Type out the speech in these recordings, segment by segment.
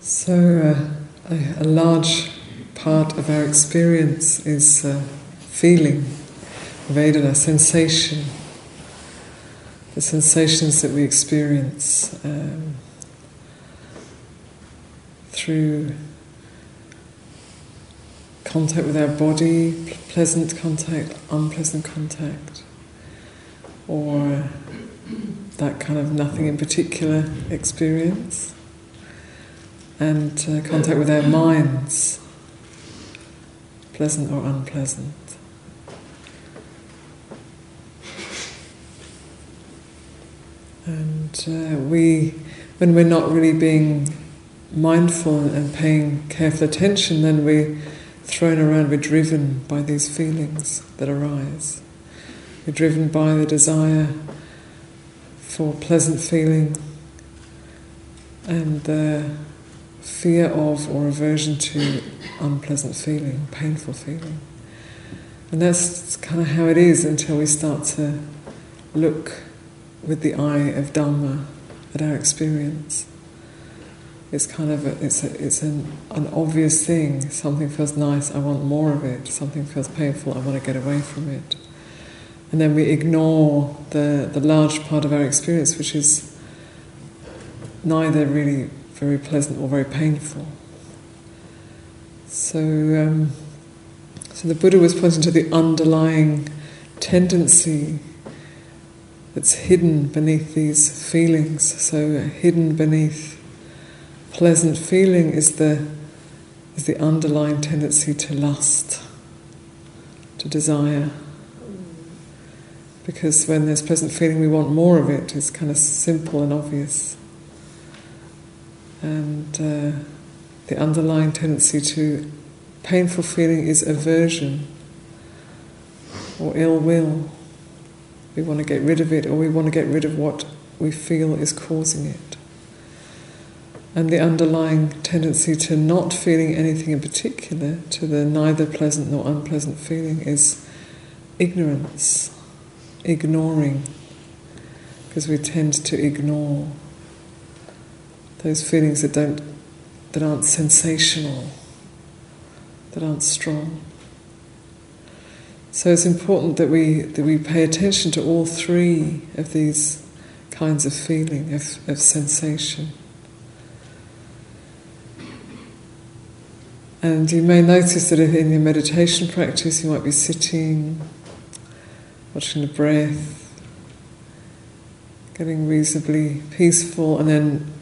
So, uh, a, a, large part of our experience is uh, feeling, Vedana, sensation, the sensations that we experience um, through contact with our body, pleasant contact, unpleasant contact, or that kind of nothing in particular experience and uh, contact with our minds, pleasant or unpleasant. And uh, we, when we're not really being mindful and paying careful attention, then we're thrown around, we're driven by these feelings that arise. We're driven by the desire for pleasant feeling and the fear of or aversion to unpleasant feeling, painful feeling. And that's kind of how it is until we start to look with the eye of Dhamma at our experience. It's kind of a, it's a, it's an, an obvious thing. Something feels nice, I want more of it. Something feels painful, I want to get away from it. And then we ignore the, the large part of our experience, which is neither really very pleasant or very painful. So, um, so the Buddha was pointing to the underlying tendency that's hidden beneath these feelings. So, hidden beneath pleasant feeling is the is the underlying tendency to lust, to desire. Because when there's pleasant feeling, we want more of it. It's kind of simple and obvious and uh, the underlying tendency to painful feeling is aversion or ill will. We want to get rid of it, or we want to get rid of what we feel is causing it. And the underlying tendency to not feeling anything in particular, to the neither pleasant nor unpleasant feeling, is ignorance, ignoring, because we tend to ignore those feelings that don't that aren't sensational, that aren't strong. So it's important that we that we pay attention to all three of these kinds of feeling, of, of sensation. And you may notice that in your meditation practice you might be sitting, watching the breath, getting reasonably peaceful, and then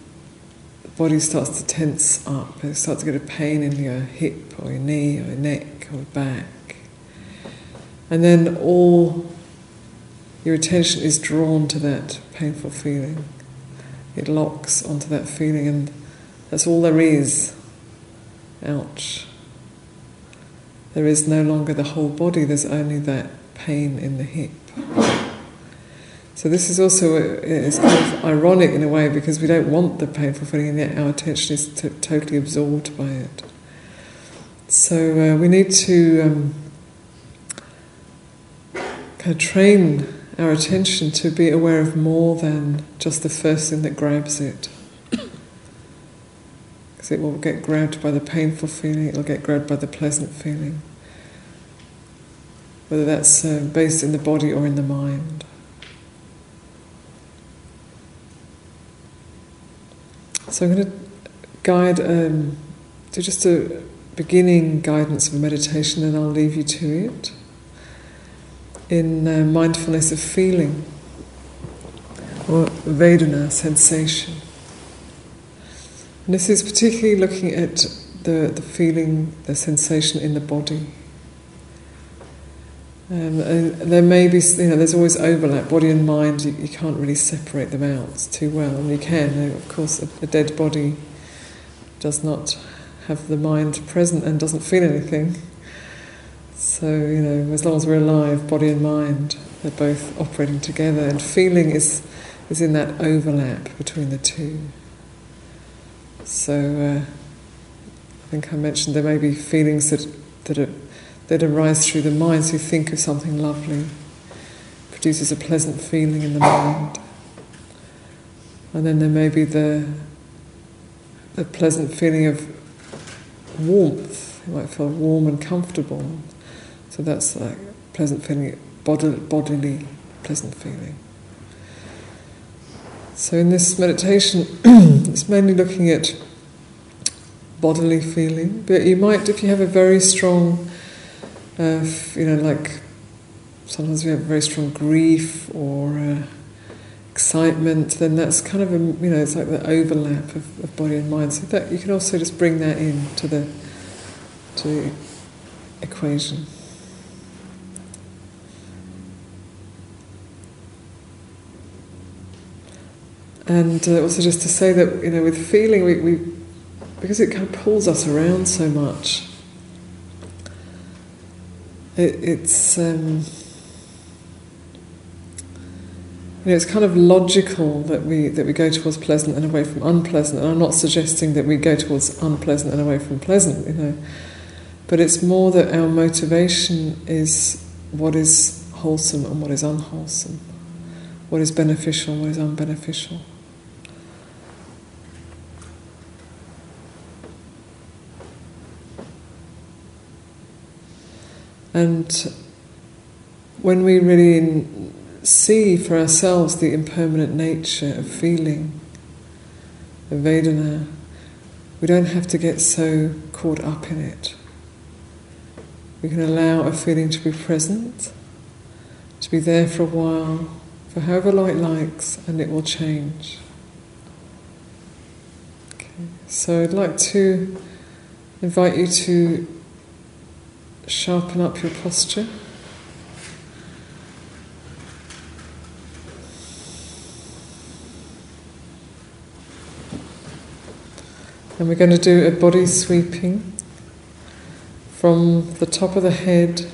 body starts to tense up, you start to get a pain in your hip or your knee or your neck or back. And then all your attention is drawn to that painful feeling. It locks onto that feeling, and that's all there is. Ouch. There is no longer the whole body, there's only that pain in the hip. So this is also it's kind of ironic in a way because we don't want the painful feeling, and yet our attention is t- totally absorbed by it. So uh, we need to um, kind of train our attention to be aware of more than just the first thing that grabs it. Because it will get grabbed by the painful feeling, it will get grabbed by the pleasant feeling. Whether that's uh, based in the body or in the mind. So I'm going to guide, um, just a beginning guidance of meditation, and I'll leave you to it. In uh, mindfulness of feeling, or Vedana, sensation. And this is particularly looking at the, the feeling, the sensation in the body. Um, and there may be, you know, there's always overlap. Body and mind, you, you can't really separate them out too well. And you can, of course, a, a, dead body does not have the mind present and doesn't feel anything. So, you know, as long as we're alive, body and mind, they're both operating together. And feeling is, is in that overlap between the two. So, uh, I think I mentioned there may be feelings that, that are that arise through the mind. So you think of something lovely, produces a pleasant feeling in the mind. And then there may be the a pleasant feeling of warmth. You might feel warm and comfortable. So that's like pleasant feeling, bodily, bodily pleasant feeling. So in this meditation, it's mainly looking at bodily feeling, but you might, if you have a very strong, uh, you know, like sometimes we have very strong grief or uh, excitement, then that's kind of a, you know, it's like the overlap of, of body and mind. So that you can also just bring that in to the to the equation. And uh, also just to say that you know, with feeling, we, we because it kind of pulls us around so much. It, it's um, you know, it's kind of logical that we that we go towards pleasant and away from unpleasant. And I'm not suggesting that we go towards unpleasant and away from pleasant, you know. But it's more that our motivation is what is wholesome and what is unwholesome, what is beneficial what is unbeneficial. And when we really see for ourselves the impermanent nature of feeling, of Vedana, we don't have to get so caught up in it. We can allow a feeling to be present, to be there for a while, for however long it likes, and it will change. Okay. So I'd like to invite you to sharpen up your posture. And we're going to do a body sweeping from the top of the head,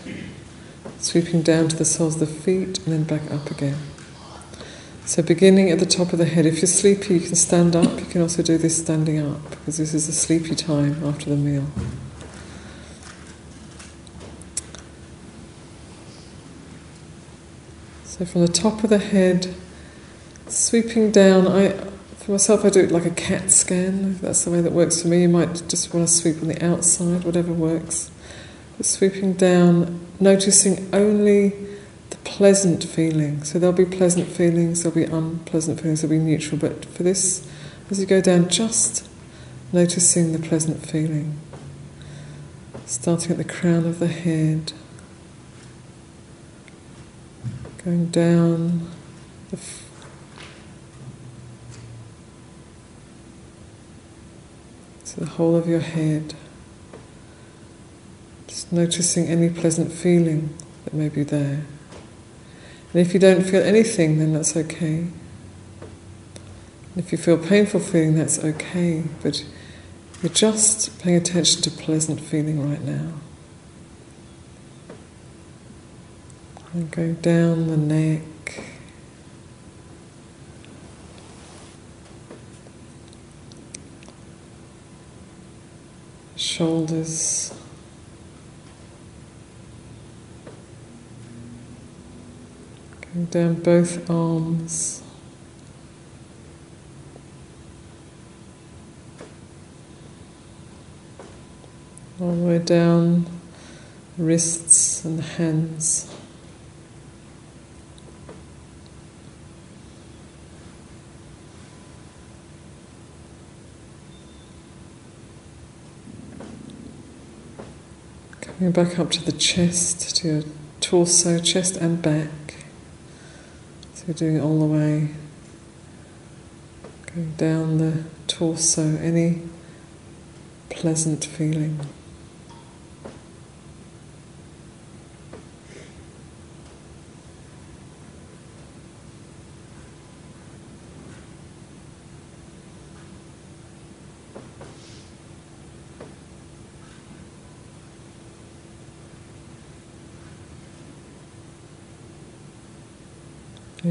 sweeping down to the soles of the feet, and then back up again. So, beginning at the top of the head, if you're sleepy, you can stand up. You can also do this standing up because this is a sleepy time after the meal. So from the top of the head, sweeping down. I, for myself, I do it like a CAT scan. That's the way that works for me. You might just want to sweep on the outside, whatever works. But sweeping down, noticing only the pleasant feeling. So there'll be pleasant feelings, there'll be unpleasant feelings, there'll be neutral. But for this, as you go down, just noticing the pleasant feeling. Starting at the crown of the head going down the to the whole of your head. Just noticing any pleasant feeling that may be there. And if you don't feel anything, then that's okay. And if you feel painful feeling, that's okay. But you're just paying attention to pleasant feeling right now. And go down the neck. Shoulders. Go down both arms. All the way down wrists and hands. Coming back up to the chest, to your torso, chest and back. So you're doing it all the way. Going down the torso, any pleasant feeling.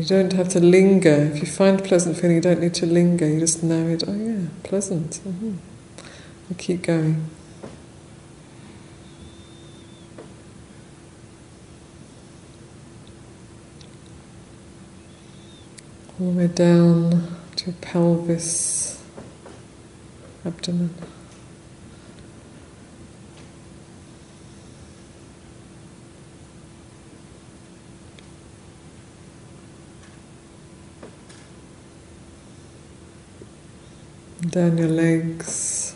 You don't have to linger. If you find a pleasant feeling, you don't need to linger. You just know it. Oh yeah, pleasant. Mm-hmm. And keep going. All the way down to your pelvis. abdomen. Down your legs.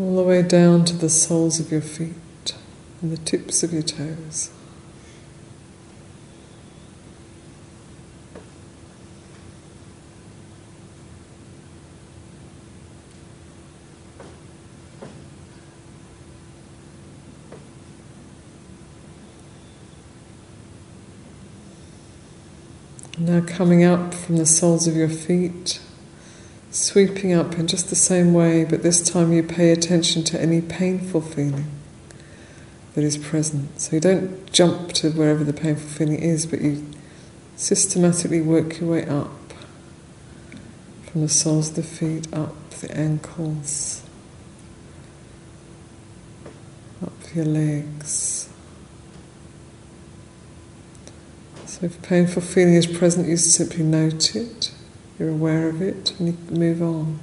All the way down to the soles of your feet and the tips of your toes. Now coming up from the soles of your feet, sweeping up in just the same way, but this time you pay attention to any painful feeling that is present. So you don't jump to wherever the painful feeling is, but you systematically work your way up from the soles of the feet, up the ankles, up your legs. So if painful feeling is present, you simply note it, you're aware of it, and you move on.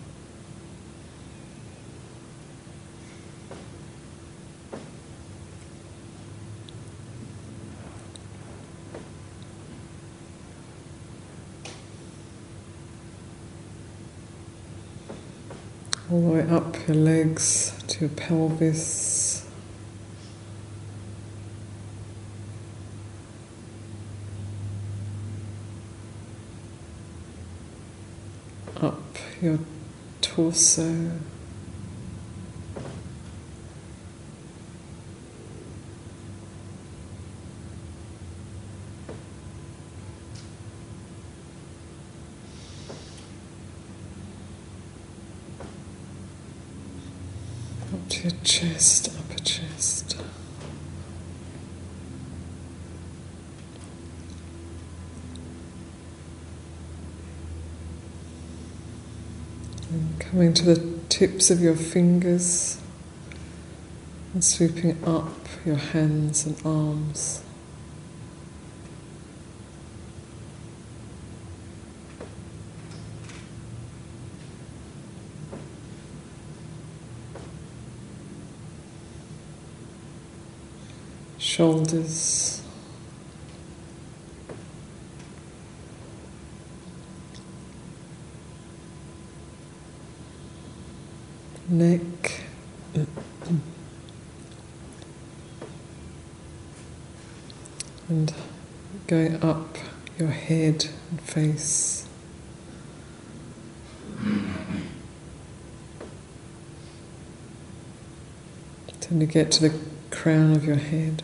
All the way up your legs to your pelvis. up your torso. Up to your chest, upper chest. And coming to the tips of your fingers and sweeping up your hands and arms. Shoulders. Neck. And going up your head and face. Till you get to the crown of your head.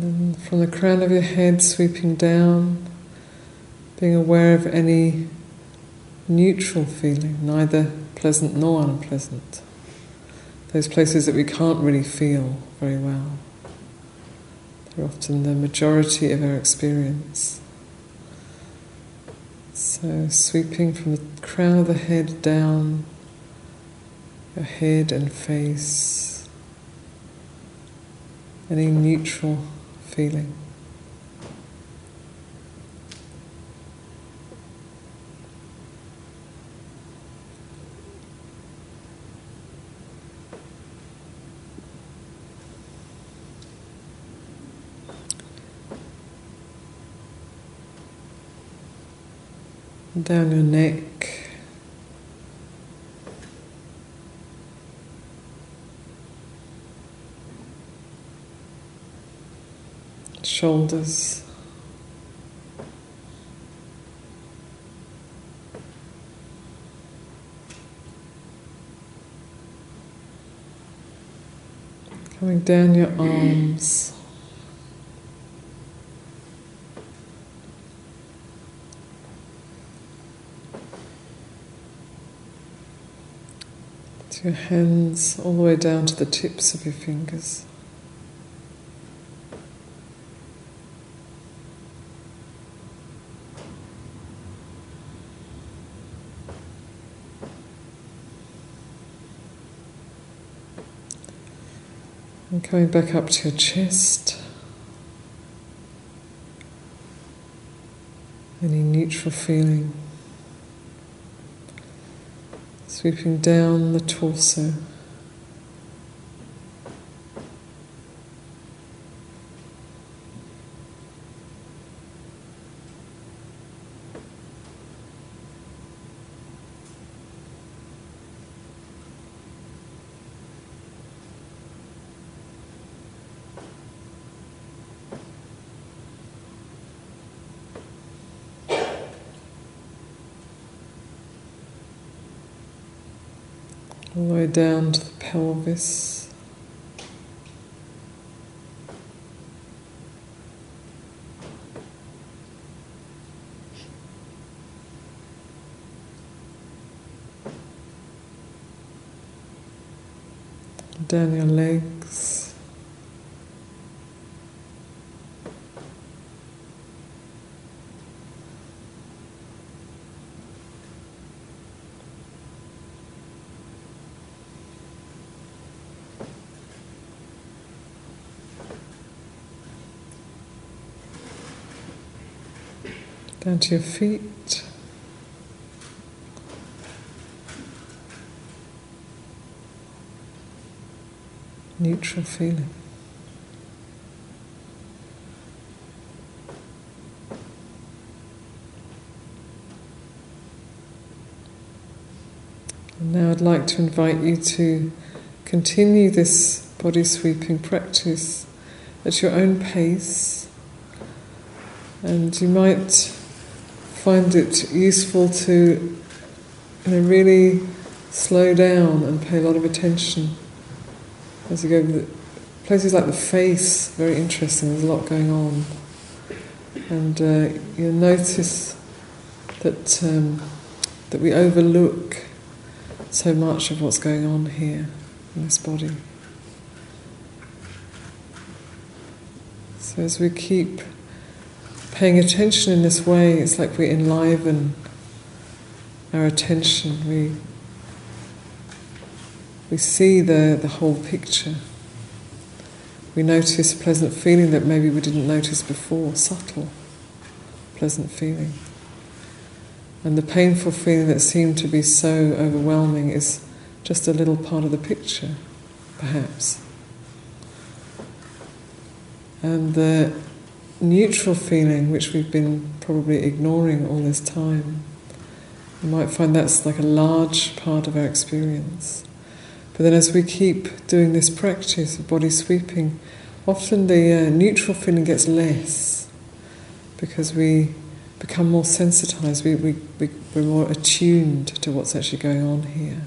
Then from the crown of your head sweeping down, being aware of any neutral feeling, neither pleasant nor unpleasant. Those places that we can't really feel very well. They're often the majority of our experience. So, sweeping from the crown of the head down, your head and face, any neutral feeling. Down your neck. shoulders. Coming down your arms. To your hands, all the way down to the tips of your fingers. And coming back up to your chest. Any neutral feeling. Sweeping down the torso. All the way down to the pelvis. Down your legs. Down to your feet. Neutral feeling. And now I'd like to invite you to continue this body sweeping practice at your own pace. And you might find it useful to you know, really slow down and pay a lot of attention as you go. Places like the face, very interesting, there's a lot going on. And uh, you'll notice that, um, that we overlook so much of what's going on here in this body. So as we keep paying attention in this way, it's like we enliven our attention. We we see the, the whole picture. We notice a pleasant feeling that maybe we didn't notice before, subtle, pleasant feeling. And the painful feeling that seemed to be so overwhelming is just a little part of the picture, perhaps. And the neutral feeling, which we've been probably ignoring all this time, you might find that's like a large part of our experience. But then, as we keep doing this practice of body sweeping, often the uh, neutral feeling gets less because we become more sensitized, we, we, we, we're more attuned to what's actually going on here.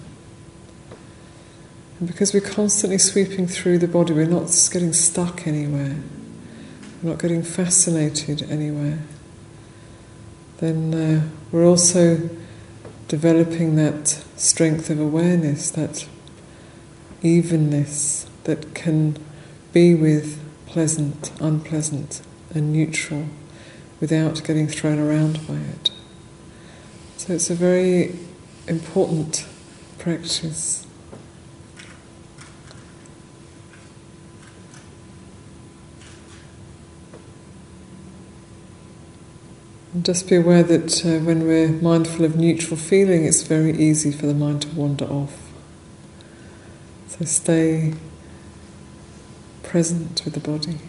And because we're constantly sweeping through the body, we're not getting stuck anywhere, we're not getting fascinated anywhere, then uh, we're also developing that strength of awareness, that evenness that can be with pleasant, unpleasant, and neutral without getting thrown around by it. So it's a very important practice. Just be aware that uh, when we're mindful of neutral feeling, it's very easy for the mind to wander off. So stay present with the body.